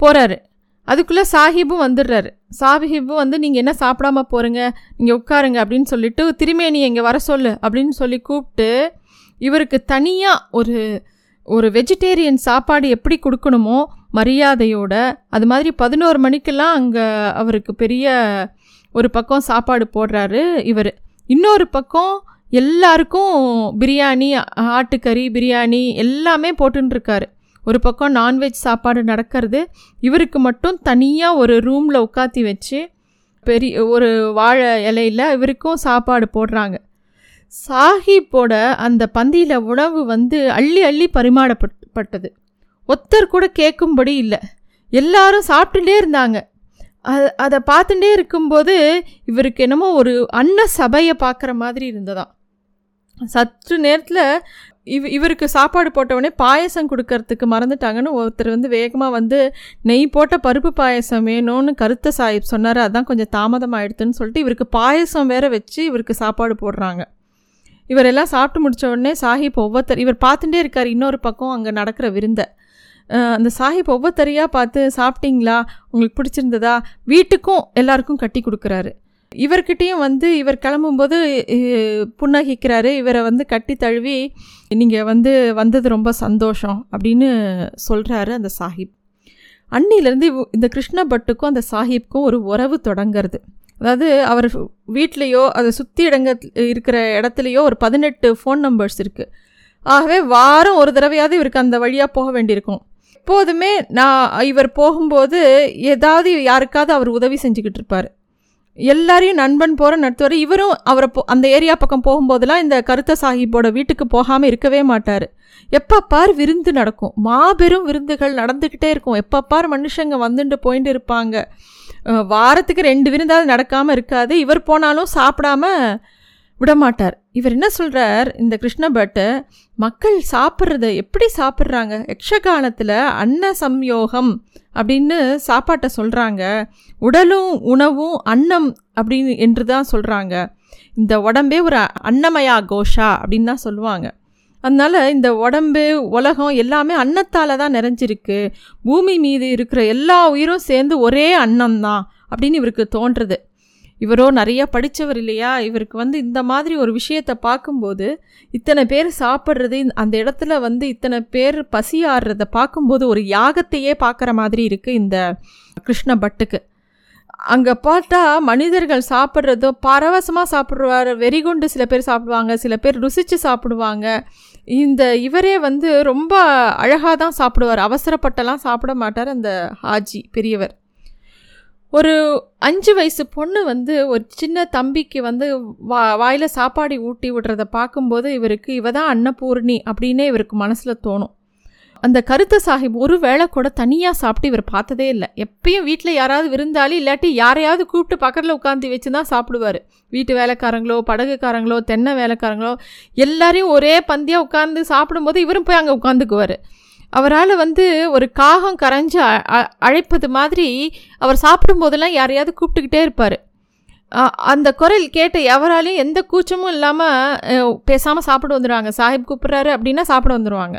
போகிறாரு அதுக்குள்ளே சாஹிபும் வந்துடுறாரு. சாஹிபும் வந்து நீங்கள் என்ன சாப்பிடாம போகிறீங்க நீங்கள் உட்காருங்க அப்படின்னு சொல்லிட்டு திரும்பி நீ இங்கே வர சொல்லு அப்படின்னு சொல்லி கூப்பிட்டு இவருக்கு தனியாக ஒரு ஒரு வெஜிடேரியன் சாப்பாடு எப்படி கொடுக்கணுமோ மரியாதையோட அது மாதிரி பதினோரு மணிக்கெல்லாம் அங்கே அவருக்கு பெரிய ஒரு பக்கம் சாப்பாடு போடுறாரு இவர். இன்னொரு பக்கம் எல்லாருக்கும் பிரியாணி ஆட்டுக்கறி பிரியாணி எல்லாமே போட்டுருக்காரு ஒரு பக்கம் நான்வெஜ் சாப்பாடு நடக்கிறது இவருக்கு மட்டும் தனியாக ஒரு ரூமில் உட்காத்தி வச்சு பெரிய ஒரு வாழை இலையில இவருக்கும் சாப்பாடு போடுறாங்க. சாஹிப்போட அந்த பந்தியில் உணவு வந்து அள்ளி அள்ளி பரிமாறப்பட்டது ஒத்தர் கூட கேட்கும்படி இல்லை. எல்லாரும் சாப்பிட்டுட்டே இருந்தாங்க. அது அதை பார்த்துட்டே இருக்கும்போது இவருக்கு என்னமோ ஒரு அன்ன சபையை பார்க்குற மாதிரி இருந்ததாம். சற்று நேரத்தில் இவ் இவருக்கு சாப்பாடு போட்டவுடனே பாயசம் கொடுக்கறதுக்கு மறந்துட்டாங்கன்னு ஒருத்தர் வந்து வேகமாக வந்து நெய் போட்ட பருப்பு பாயசம் வேணும்னு கருத்த சாஹிப் சொன்னார் அதான் கொஞ்சம் தாமதம் சொல்லிட்டு இவருக்கு பாயசம் வேற வச்சு இவருக்கு சாப்பாடு போடுறாங்க. இவரெல்லாம் சாப்பிட்டு முடித்த உடனே சாஹிப் ஒவ்வொருத்தர் இவர் பார்த்துட்டே இருக்கார் இன்னொரு பக்கம் அங்கே நடக்கிற விருந்தை. அந்த சாஹிப் ஒவ்வொருத்தரையாக பார்த்து சாப்பிட்டீங்களா? உங்களுக்கு பிடிச்சிருந்ததா? வீட்டுக்கும் எல்லாருக்கும் கட்டி கொடுக்குறாரு. இவர்கிட்டையும் வந்து இவர் கிளம்பும்போது புன்னகிக்கிறாரு. இவரை வந்து கட்டி தழுவி நீங்கள் வந்து வந்தது ரொம்ப சந்தோஷம் அப்படின்னு சொல்கிறாரு அந்த சாஹிப். அன்னிலேருந்து இந்த கிருஷ்ண பட்டுக்கும் அந்த சாஹிப்க்கும் ஒரு உறவு தொடங்கிறது. அதாவது அவர் வீட்லேயோ அதை சுற்றி இடங்க இருக்கிற இடத்துலையோ ஒரு பதினெட்டு ஃபோன் நம்பர்ஸ் இருக்குது ஆகவே வாரம் ஒரு தடவையாவது இவருக்கு அந்த வழியாக போக வேண்டியிருக்கும். எப்போதுமே நான் இவர் போகும்போது ஏதாவது யாருக்காவது அவர் உதவி செஞ்சுக்கிட்டு இருப்பார். எல்லாரையும் நண்பன் போகிற நடத்துவார் இவரும் அவரை போ அந்த ஏரியா பக்கம் போகும்போதெல்லாம் இந்த கருத்த சாஹிப்போட வீட்டுக்கு போகாமல் இருக்கவே மாட்டார். எப்போ பார் விருந்து நடக்கும்? மாபெரும் விருந்துகள் நடந்துக்கிட்டே இருக்கும். எப்போ பார் மனுஷங்க வந்துட்டு போயிட்டு இருப்பாங்க? வாரத்துக்கு ரெண்டு விருந்தாவது நடக்காமல் இருக்காது. இவர் போனாலும் சாப்பிடாம விடமாட்டார். இவர் என்ன சொல்கிறார் இந்த கிருஷ்ணபட்டு மக்கள் சாப்பிட்றத எப்படி சாப்பிட்றாங்க? யக்ஷகானத்தில் அன்ன சம்யோகம் அப்படின்னு சாப்பாட்டை சொல்கிறாங்க உடலும் உணவும் அன்னம் அப்படின்னு என்று தான் சொல்கிறாங்க இந்த உடம்பே ஒரு அன்னமயா கோஷா அப்படின்னு தான் சொல்லுவாங்க. அதனால் இந்த உடம்பு உலகம் எல்லாமே அன்னத்தால் தான் நிறைஞ்சிருக்கு. பூமி மீது இருக்கிற எல்லா உயிரும் சேர்ந்து ஒரே அன்னம் தான் அப்படின்னு இவருக்கு தோன்றுறது இவரோ நிறைய படித்தவர் இல்லையா? இவருக்கு வந்து இந்த மாதிரி ஒரு விஷயத்தை பார்க்கும்போது இத்தனை பேர் சாப்பிட்றது அந்த இடத்துல வந்து இத்தனை பேர் பசி ஆடுறதை பார்க்கும்போது ஒரு யாகத்தையே பார்க்குற மாதிரி இருக்குது இந்த கிருஷ்ண பட்டுக்கு. அங்கே பார்த்தா மனிதர்கள் சாப்பிட்றதோ பரவசமாக சாப்பிடுவார் வெறிகொண்டு சில பேர் சாப்பிடுவாங்க சில பேர் ருசித்து சாப்பிடுவாங்க. இந்த இவரே வந்து ரொம்ப அழகாக தான் சாப்பிடுவார். அவசரப்பட்டெல்லாம் சாப்பிட மாட்டார் அந்த ஹாஜி பெரியவர். ஒரு அஞ்சு வயசு பொண்ணு வந்து ஒரு சின்ன தம்பிக்கு வந்து வா வாயில் சாப்பாடு ஊட்டி விடுறத பார்க்கும்போது இவருக்கு இவ தான் அன்னபூர்ணி அப்படின்னே இவருக்கு மனசில் தோணும். அந்த கருத்த சாஹிப் ஒரு வேளை கூட தனியாக சாப்பிட்டு இவர் பார்த்ததே இல்லை. எப்பயும் வீட்டில் யாராவது விருந்தாளி இல்லாட்டி யாரையாவது கூப்பிட்டு பக்கத்தில் உட்காந்து வச்சு தான் சாப்பிடுவார். வீட்டு வேலைக்காரங்களோ படகுக்காரங்களோ தென்னை வேலைக்காரங்களோ எல்லாரையும் ஒரே பந்தியாக உட்காந்து சாப்பிடும்போது இவரும் போய் அங்கே உட்காந்துக்குவார் அவரால் வந்து ஒரு காகம் கரைஞ்சு அழைப்பது மாதிரி அவர் சாப்பிடும்போதெல்லாம் யாரையாவது கூப்பிட்டுக்கிட்டே இருப்பார். அந்த குரல் கேட்ட எவராலையும் எந்த கூச்சமும் இல்லாமல் பேசாமல் சாப்பிட வந்துடுவாங்க சாஹிப் கூப்பிட்றாரு அப்படின்னா சாப்பிட வந்துடுவாங்க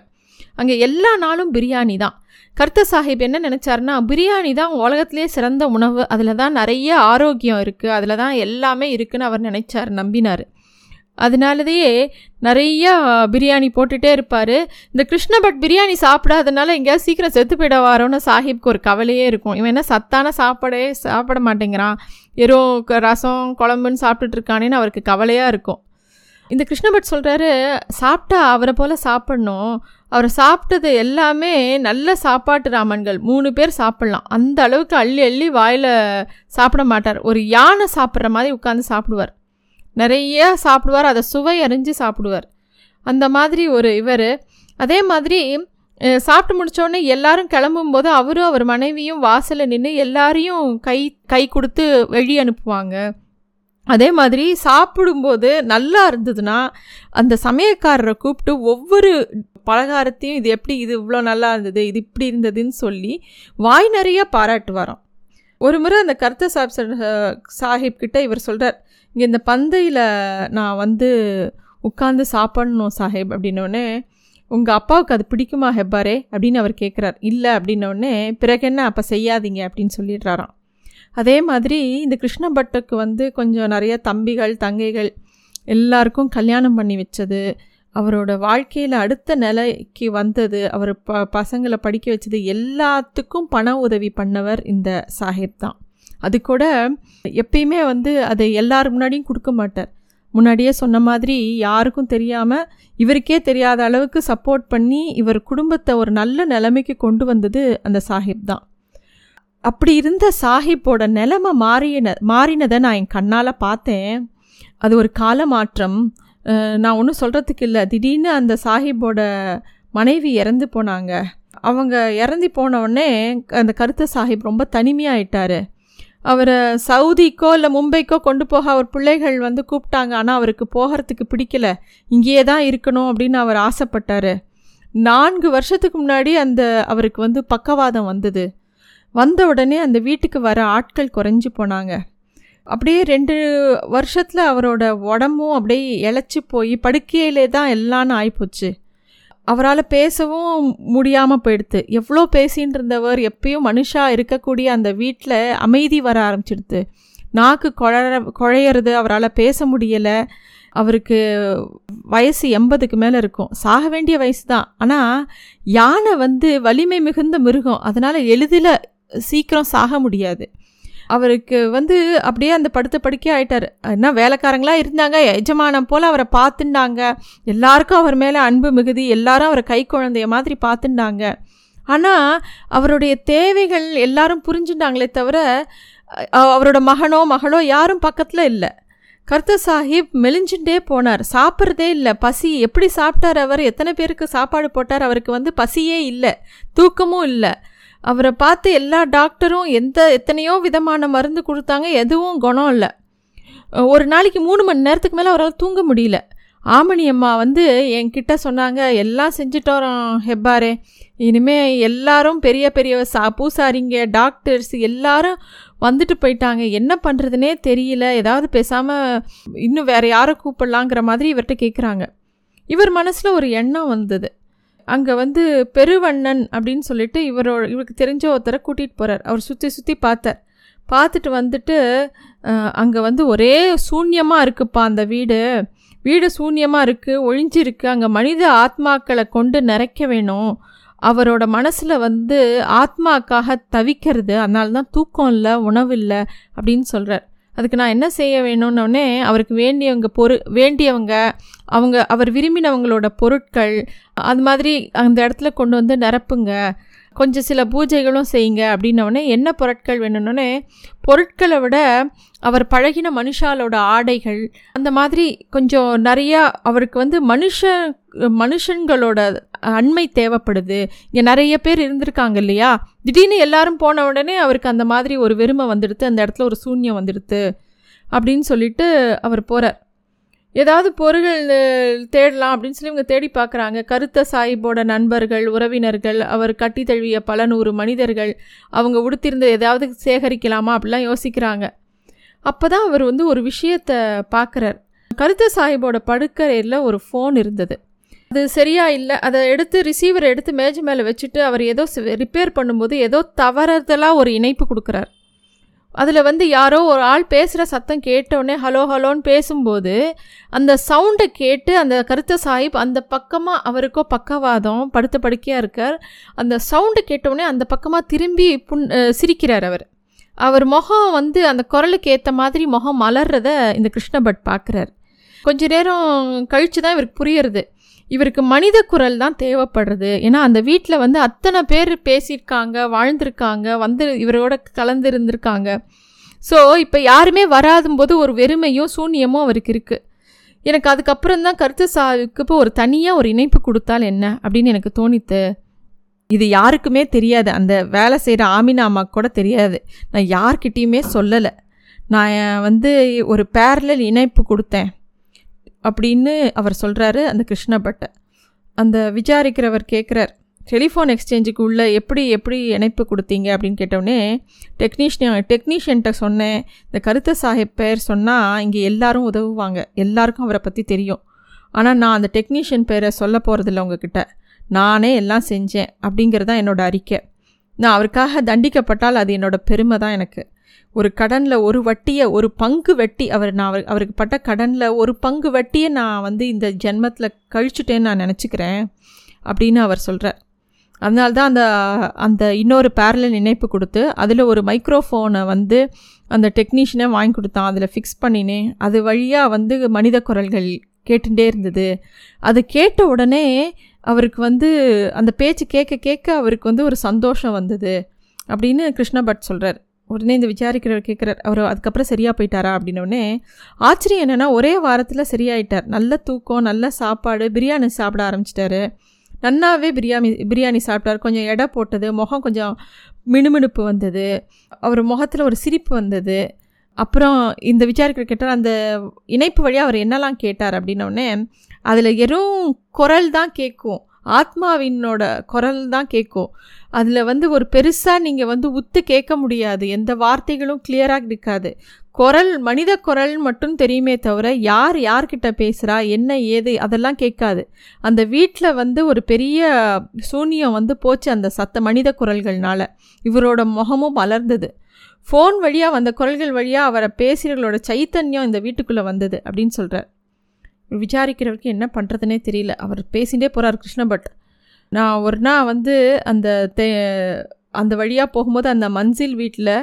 அங்கே எல்லா நாளும் பிரியாணி தான். கர்த்த சாஹிப் என்ன நினச்சாருன்னா பிரியாணி தான் உலகத்திலே சிறந்த உணவு. அதில் தான் நிறைய ஆரோக்கியம் இருக்குது அதில் தான் எல்லாமே இருக்குதுன்னு அவர் நினைச்சார் நம்பினார். அதனாலதையே நிறையா பிரியாணி போட்டுகிட்டே இருப்பார். இந்த கிருஷ்ணபட் பிரியாணி சாப்பிடாதனால எங்கேயாவது சீக்கிரம் செத்து போயிட வரோன்னு சாஹிப்க்கு ஒரு கவலையே இருக்கும். இவன் என்ன சத்தான சாப்பாடே சாப்பிட மாட்டேங்கிறான். எரோ ரசம் குழம்புன்னு சாப்பிட்டுட்டு இருக்கானேன்னு அவருக்கு கவலையாக இருக்கும். இந்த கிருஷ்ணபட் சொல்கிறாரு சாப்பிட்டா அவரை போல் சாப்பிட்ணும். அவர் சாப்பிட்டது எல்லாமே நல்ல சாப்பாட்டு ராமன்கள். மூணு பேர் சாப்பிட்லாம். அந்த அளவுக்கு அள்ளி அள்ளி வாயில் சாப்பிட மாட்டார். ஒரு யானை சாப்பிட்ற மாதிரி உட்காந்து சாப்பிடுவார். நிறைய சாப்பிடுவார் அதை சுவை அறிஞ்சு சாப்பிடுவார். அந்த மாதிரி ஒரு இவர். அதே மாதிரி சாப்பிட்டு முடித்தோடனே எல்லாரும் கிளம்பும்போது அவரும் அவர் மனைவியும் வாசலில் நின்று எல்லாரையும் கை கை கொடுத்து வெளியே அனுப்புவாங்க. அதே மாதிரி சாப்பிடும்போது நல்லா இருந்ததுன்னா அந்த சமயக்காரரை கூப்பிட்டு ஒவ்வொரு பலகாரத்தையும் இது எப்படி இது இவ்வளோ நல்லா இருந்தது இது இப்படி இருந்ததுன்னு சொல்லி வாய் நிறைய பாராட்டுவாராம். ஒரு முறை அந்த கர்த்த சாப் சாஹிப் கிட்ட இவர் சொல்கிறார் இங்கே இந்த பந்தையில் நான் வந்து உட்காந்து சாப்பிட்ணும் சாஹிப் அப்படின்னோடனே உங்கள் அப்பாவுக்கு அது பிடிக்குமா ஹெப்பாரே? அப்படின்னு அவர் கேட்குறார் இல்லை அப்படின்னோடனே பிறகு என்ன? அப்போ செய்யாதீங்க அப்படின்னு சொல்லிடுறாராம். அதே மாதிரி இந்த கிருஷ்ணபட்டுக்கு வந்து கொஞ்சம் நிறைய தம்பிகள் தங்கைகள் எல்லாருக்கும் கல்யாணம் பண்ணி வச்சது. அவரோட வாழ்க்கையில் அடுத்த நிலைக்கு வந்தது. அவர் ப பசங்களை படிக்க வச்சது. எல்லாத்துக்கும் பண உதவி பண்ணவர் இந்த சாஹேப் தான். அது கூட எப்பயுமே வந்து அதை எல்லார் முன்னாடியும் கொடுக்க மாட்டார். முன்னாடியே சொன்ன மாதிரி யாருக்கும் தெரியாமல் இவருக்கே தெரியாத அளவுக்கு சப்போர்ட் பண்ணி இவர் குடும்பத்தை ஒரு நல்ல நிலைமைக்கு கொண்டு வந்தது அந்த சாஹிப் தான். அப்படி இருந்த சாஹிப்போட நிலமை மாறின மாறினதை நான் என் கண்ணால் பார்த்தேன். அது ஒரு கால மாற்றம் நான் ஒன்றும் சொல்கிறதுக்கு இல்லை. திடீர்னு அந்த சாஹிப்போட மனைவி இறந்து போனாங்க. அவங்க இறந்து போனவுடனே அந்த கருத்த சாஹிப் ரொம்ப தனிமையாயிட்டார். அவரை சவுதிக்கோ இல்லை மும்பைக்கோ கொண்டு போக அவர் பிள்ளைகள் வந்து கூப்பிட்டாங்க. ஆனால் அவருக்கு போகிறதுக்கு பிடிக்கல. இங்கேயே தான் இருக்கணும் அப்படின்னு அவர் ஆசைப்பட்டார். நான்கு வருஷத்துக்கு முன்னாடி அந்த அவருக்கு வந்து பக்கவாதம் வந்தது. வந்த உடனே அந்த வீட்டுக்கு வர ஆட்கள் குறைஞ்சி போனாங்க. அப்படியே ரெண்டு வருஷத்தில் அவரோட உடம்பும் அப்படியே இழைச்சி போய் படுக்கையிலே தான் எல்லான்னு ஆகிப்போச்சு அவரால் பேசவும் முடியாமல் போயிடுது எவ்வளோ பேசின்னு இருந்தவர் எப்பயும் மனுஷா இருக்கக்கூடிய அந்த வீட்டில் அமைதி வர ஆரம்பிச்சிடுது நாக்கு குழற குழையிறது அவரால் பேச முடியலை. அவருக்கு வயசு எண்பதுக்கு மேலே இருக்கும். சாக வேண்டிய வயசு தான் ஆனால் யானை வந்து வலிமை மிகுந்த மிருகம். அதனால் எளிதில் சீக்கிரம் சாக முடியாது. அவருக்கு வந்து அப்படியே அந்த படுத்த படுக்கே ஆயிட்டார். என்ன வேலைக்காரங்களாக இருந்தாங்க எஜமானம் போல் அவரை பார்த்துண்டாங்க. எல்லாருக்கும் அவர் மேலே அன்பு மிகுதி எல்லாரும் அவரை கை குழந்தைய மாதிரி பார்த்துண்டாங்க. ஆனால் அவருடைய தேவைகள் எல்லாரும் புரிஞ்சுட்டாங்களே தவிர அவரோட மகனோ மகளோ யாரும் பக்கத்தில் இல்லை. கர்த்த சாஹிப் மெலிஞ்சுட்டே போனார். சாப்பிட்றதே இல்லை. பசி எப்படி சாப்பிட்டார் அவர்? எத்தனை பேருக்கு சாப்பாடு போட்டார்? அவருக்கு வந்து பசியே இல்லை. தூக்கமும் இல்லை. அவரை பார்த்து எல்லா டாக்டரும் எந்த எத்தனையோ விதமான மருந்து கொடுத்தாங்க எதுவும் குணம் இல்லை. ஒரு நாளைக்கு மூணு மணி நேரத்துக்கு மேலே அவரால் தூங்க முடியல. ஆமணி அம்மா வந்து என்கிட்ட சொன்னாங்க எல்லாம் செஞ்சிட்டோம் ஹெப்பாரே. இனிமேல் எல்லாரும் பெரிய பெரிய சா பூசாரிங்க டாக்டர்ஸ் எல்லாரும் வந்துட்டு போயிட்டாங்க. என்ன பண்ணுறதுனே தெரியல. ஏதாவது பேசாமல் இன்னும் வேறு யாரை கூப்பிடலாங்கிற மாதிரி இவர்கிட்ட கேட்குறாங்க இவர் மனசில் ஒரு எண்ணம் வந்தது. அங்கே வந்து பெருவண்ணன் அப்படின்னு சொல்லிட்டு இவரோட இவருக்கு தெரிஞ்ச ஒருத்தரை கூட்டிகிட்டு போகிறார் அவர் சுற்றி சுற்றி பார்த்தார். பார்த்துட்டு வந்துட்டு அங்கே வந்து ஒரே சூன்யமாக இருக்குப்பா அந்த வீடு. வீடு சூன்யமாக இருக்குது ஒழிஞ்சிருக்கு. அங்கே மனித ஆத்மாக்களை கொண்டு நிறைக்க வேணும். அவரோட மனசில் வந்து ஆத்மாக்காக தவிக்கிறது. அதனால தான் தூக்கம் இல்லை உணவு இல்லை அப்படின்னு சொல்கிறார் அதுக்கு நான் என்ன செய்ய வேணும்னோடனே அவருக்கு வேண்டியவங்க பொரு வேண்டியவங்க அவங்க அவர் விரும்பினவங்களோட பொருட்கள் அது மாதிரி அந்த இடத்துல கொண்டு வந்து நிரப்புங்க. கொஞ்சம் சில பூஜைகளும் செய்யுங்க அப்படின்னோடனே என்ன பொருட்கள் வேணும்னே பொருட்களை விட அவர் பழகின மனுஷாலோட ஆடைகள் அந்த மாதிரி கொஞ்சம் நிறையா அவருக்கு வந்து மனுஷ மனுஷங்களோட அண்மை தேவைப்படுது. இங்கே நிறைய பேர் இருந்திருக்காங்க இல்லையா? திடீர்னு எல்லாரும் போன உடனே அவருக்கு அந்த மாதிரி ஒரு வெறுமை வந்துடுது அந்த இடத்துல ஒரு சூன்யம் வந்துடுது அப்படின்னு சொல்லிட்டு அவர் போகிறார் ஏதாவது பொருள் தேடலாம் அப்படின்னு சொல்லி இவங்க தேடி பார்க்குறாங்க. கருத்த சாஹிப்போட நண்பர்கள் உறவினர்கள் அவர் கட்டி தழுவிய பல நூறு மனிதர்கள் அவங்க உடுத்திருந்த ஏதாவது சேகரிக்கலாமா அப்படிலாம் யோசிக்கிறாங்க. அப்போ தான் அவர் வந்து ஒரு விஷயத்தை பார்க்குறார். கருத்த சாஹிப்போட படுக்கறையில் ஒரு ஃபோன் இருந்தது. அது சரியா இல்லை. அதை எடுத்து ரிசீவரை எடுத்து மேஜ் மேலே வச்சுட்டு அவர் ஏதோ ரிப்பேர் பண்ணும்போது ஏதோ தவறுதலாக ஒரு இணைப்பு கொடுக்குறார். அதில் வந்து யாரோ ஒரு ஆள் பேசுகிற சத்தம் கேட்டோடனே ஹலோ ஹலோன்னு பேசும்போது அந்த சவுண்டை கேட்டு அந்த கருத்த சாஹிப் அந்த பக்கமாக அவருக்கோ பக்கவாதம் படுத்த படுக்கையாக இருக்கார். அந்த சவுண்டு கேட்டோடனே அந்த பக்கமாக திரும்பி புண் சிரிக்கிறார் அவர். அவர் முகம் வந்து அந்த குரலுக்கு ஏற்ற மாதிரி முகம் மலர்றத இந்த கிருஷ்ணபட் பார்க்குறார் கொஞ்ச நேரம் கழித்து தான் இவருக்கு புரியறது. இவருக்கு மனித குரல் தான் தேவைப்படுறது. ஏன்னா அந்த வீட்டில் வந்து அத்தனை பேர் பேசியிருக்காங்க வாழ்ந்திருக்காங்க வந்து இவரோட கலந்து இருந்திருக்காங்க ஸோ இப்போ யாருமே வராதும்போது ஒரு வெறுமையும் சூன்யமும் அவருக்கு இருக்குது எனக்கு அதுக்கப்புறம் தான் கருத்து சாவுக்கு இப்போ ஒரு தனியாக ஒரு இணைப்பு கொடுத்தால் என்ன? அப்படின்னு எனக்கு தோணித்து இது யாருக்குமே தெரியாது. அந்த வேலை செய்கிற ஆமினாமா கூட தெரியாது. நான் யார்கிட்டேயுமே சொல்லலை. நான் வந்து ஒரு பேரலல் இணைப்பு கொடுத்தேன். அப்படின்னு அவர் சொல்கிறாரு அந்த கிருஷ்ணபட்டை அந்த விசாரிக்கிறவர் கேட்குறார் டெலிஃபோன் எக்ஸ்சேஞ்சுக்கு உள்ளே எப்படி எப்படி இணைப்பு கொடுத்தீங்க? அப்படின்னு கேட்டோடனே டெக்னீஷியன் டெக்னீஷியன்கிட்ட சொன்னேன். இந்த கருத்த சாஹிப் பேர் சொன்னால் இங்கே எல்லாரும் உதவுவாங்க. எல்லாருக்கும் அவரை பற்றி தெரியும். ஆனால் நான் அந்த டெக்னீஷியன் பேரை சொல்ல போகிறதில்ல உங்ககிட்ட. நானே எல்லாம் செஞ்சேன். அப்படிங்கிறது தான் என்னோடய அறிக்கை. நான் அவருக்காக தண்டிக்கப்பட்டால் அது என்னோடய பெருமை தான் எனக்கு. ஒரு கடனில் ஒரு வட்டியை ஒரு பங்கு வட்டி அவர் நான் அவர் அவருக்கு பட்ட கடனில் ஒரு பங்கு வட்டியை நான் வந்து இந்த ஜென்மத்தில் கழிச்சுட்டேன்னு நான் நினச்சிக்கிறேன் அப்படின்னு அவர் சொல்கிறார் அதனால்தான் அந்த அந்த இன்னொரு பேரலில் இணைப்பு கொடுத்து அதில் ஒரு மைக்ரோஃபோனை வந்து அந்த டெக்னீஷியனை வாங்கி கொடுத்தான் அதில் ஃபிக்ஸ் பண்ணினேன். அது வழியாக வந்து மனித குரல்கள் கேட்டுகிட்டே இருந்தது. அது கேட்ட உடனே அவருக்கு வந்து அந்த பேச்சு கேட்க கேட்க அவருக்கு வந்து ஒரு சந்தோஷம் வந்தது அப்படின்னு கிருஷ்ண பட் சொல்கிறார் உடனே இந்த விசாரிக்கிறவர் கேட்குறார் அவர் அதுக்கப்புறம் சரியாக போயிட்டாரா அப்படின்னோடனே ஆச்சரியம் என்னென்னா ஒரே வாரத்தில் சரியாயிட்டார். நல்ல தூக்கம் நல்ல சாப்பாடு பிரியாணி சாப்பிட ஆரம்பிச்சிட்டாரு. நன்னாவே பிரியாணி பிரியாணி சாப்பிட்டார். கொஞ்சம் எடை போட்டது முகம் கொஞ்சம் மினுமினுப்பு வந்தது. அவர் முகத்தில் ஒரு சிரிப்பு வந்தது. அப்புறம் இந்த விசாரிக்கிற கேட்டார் அந்த இணைப்பு வழியாக அவர் என்னெல்லாம் கேட்டார் அப்படின்னோடனே அதில் வெறும் குரல் தான் கேட்கும் ஆத்மாவினோட குரல் தான் கேட்கும் அதில் வந்து ஒரு பெருசாக நீங்கள் வந்து உத்து கேட்க முடியாது. எந்த வார்த்தைகளும் கிளியராக இருக்காது. குரல் மனித குரல் மட்டும் தெரியுமே தவிர யார் யார்கிட்ட பேசுகிறா என்ன ஏது அதெல்லாம் கேட்காது. அந்த வீட்டில் வந்து ஒரு பெரிய சூன்யம் வந்து போச்சு அந்த சத்த மனித குரல்கள்னால். இவரோட முகமும் மலர்ந்தது ஃபோன் வழியாக வந்த குரல்கள் வழியாக அவரை பேசுகிறவர்களோட சைத்தன்யம் இந்த வீட்டுக்குள்ளே வந்தது அப்படின்னு சொல்கிறார் விசாரிக்கிறவருக்கு என்ன பண்ணுறதுனே தெரியல. அவர் பேசிகிட்டே போகிறார் கிருஷ்ணபட். நான் ஒரு நாள் வந்து அந்த தே அந்த வழியாக போகும்போது அந்த மஞ்சில் வீட்டில்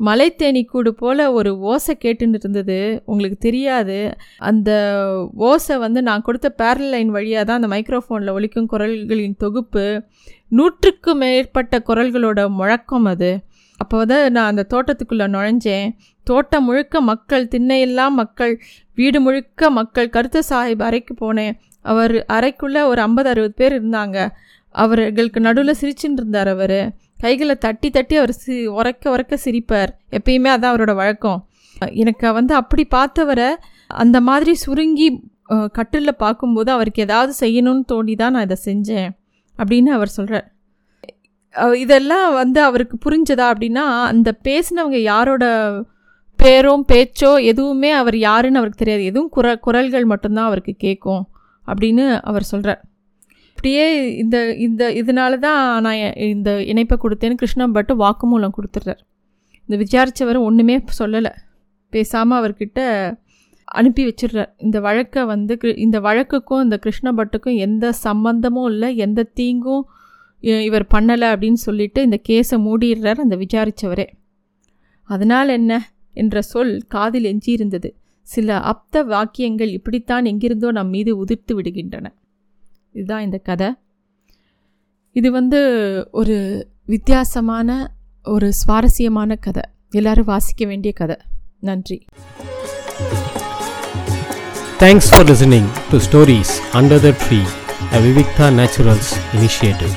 மலை தேனி கூடு போல் ஒரு ஓசை கேட்டுன்னு இருந்தது. உங்களுக்கு தெரியாது. அந்த ஓசை வந்து நான் கொடுத்த பேரல் லைன் வழியாக தான் அந்த மைக்ரோஃபோனில் ஒழிக்கும் குரல்களின் தொகுப்பு நூற்றுக்கும் மேற்பட்ட குரல்களோட முழக்கம் அது. அப்போ வந்து நான் அந்த தோட்டத்துக்குள்ளே நுழைஞ்சேன். தோட்டம் முழுக்க மக்கள் திண்ணையெல்லாம் மக்கள் வீடு முழுக்க மக்கள் கருத்த சாஹிப் அறைக்கு போனேன். அவர் அறைக்குள்ளே ஒரு ஐம்பது அறுபது பேர் இருந்தாங்க. அவர்களுக்கு நடுவில் சிரிச்சுட்டு இருந்தார் அவர். கைகளை தட்டி தட்டி அவர் சி உரைக்க உரைக்க சிரிப்பார். எப்பயுமே அதான் அவரோட வழக்கம். எனக்கு வந்து அப்படி பார்த்தவரை அந்த மாதிரி சுருங்கி கட்டிலில் பார்க்கும்போது அவருக்கு ஏதாவது செய்யணும்னு தோண்டி தான் நான் இதை செஞ்சேன் அப்படின்னு அவர் சொல்கிறார் இதெல்லாம் வந்து அவருக்கு புரிஞ்சதா அப்படின்னா அந்த பேசினவங்க யாரோட பேரும் பேச்சோ எதுவுமே அவர் யாருன்னு அவருக்கு தெரியாது. எதுவும் குர குரல்கள் மட்டும்தான் அவருக்கு கேட்கும் அப்படின்னு அவர் சொல்கிறார் அப்படியே இந்த இந்த இதனால தான் நான் இந்த இணைப்பை கொடுத்தேன்னு கிருஷ்ணன் பட்டு வாக்குமூலம் கொடுத்துட்றார். இந்த விசாரித்தவர் ஒன்றுமே சொல்லலை. பேசாமல் அவர்கிட்ட அனுப்பி வச்சிடுறார். இந்த வழக்கை வந்து இந்த வழக்குக்கும் இந்த கிருஷ்ண பட்டுக்கும் எந்த சம்பந்தமும் இல்லை. எந்த தீங்கும் இ- இவர் பண்ணலை அப்படின்னு சொல்லிட்டு இந்த கேஸை மூடிடுறார் அந்த விசாரித்தவரே அதனால் என்ன? என்ற சொல் காதில் எஞ்சியிருந்தது. சில அப்த வாக்கியங்கள் இப்படித்தான் எங்கிருந்தோ நம் மீது உதிர்த்து விடுகின்றன. இதுதான் இந்த கதை இது வந்து ஒரு வித்தியாசமான ஒரு சுவாரஸ்யமான கதை எல்லாரும் வாசிக்க வேண்டிய கதை நன்றி thanks for listening to stories under the tree a Vivikta naturals initiative